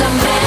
someday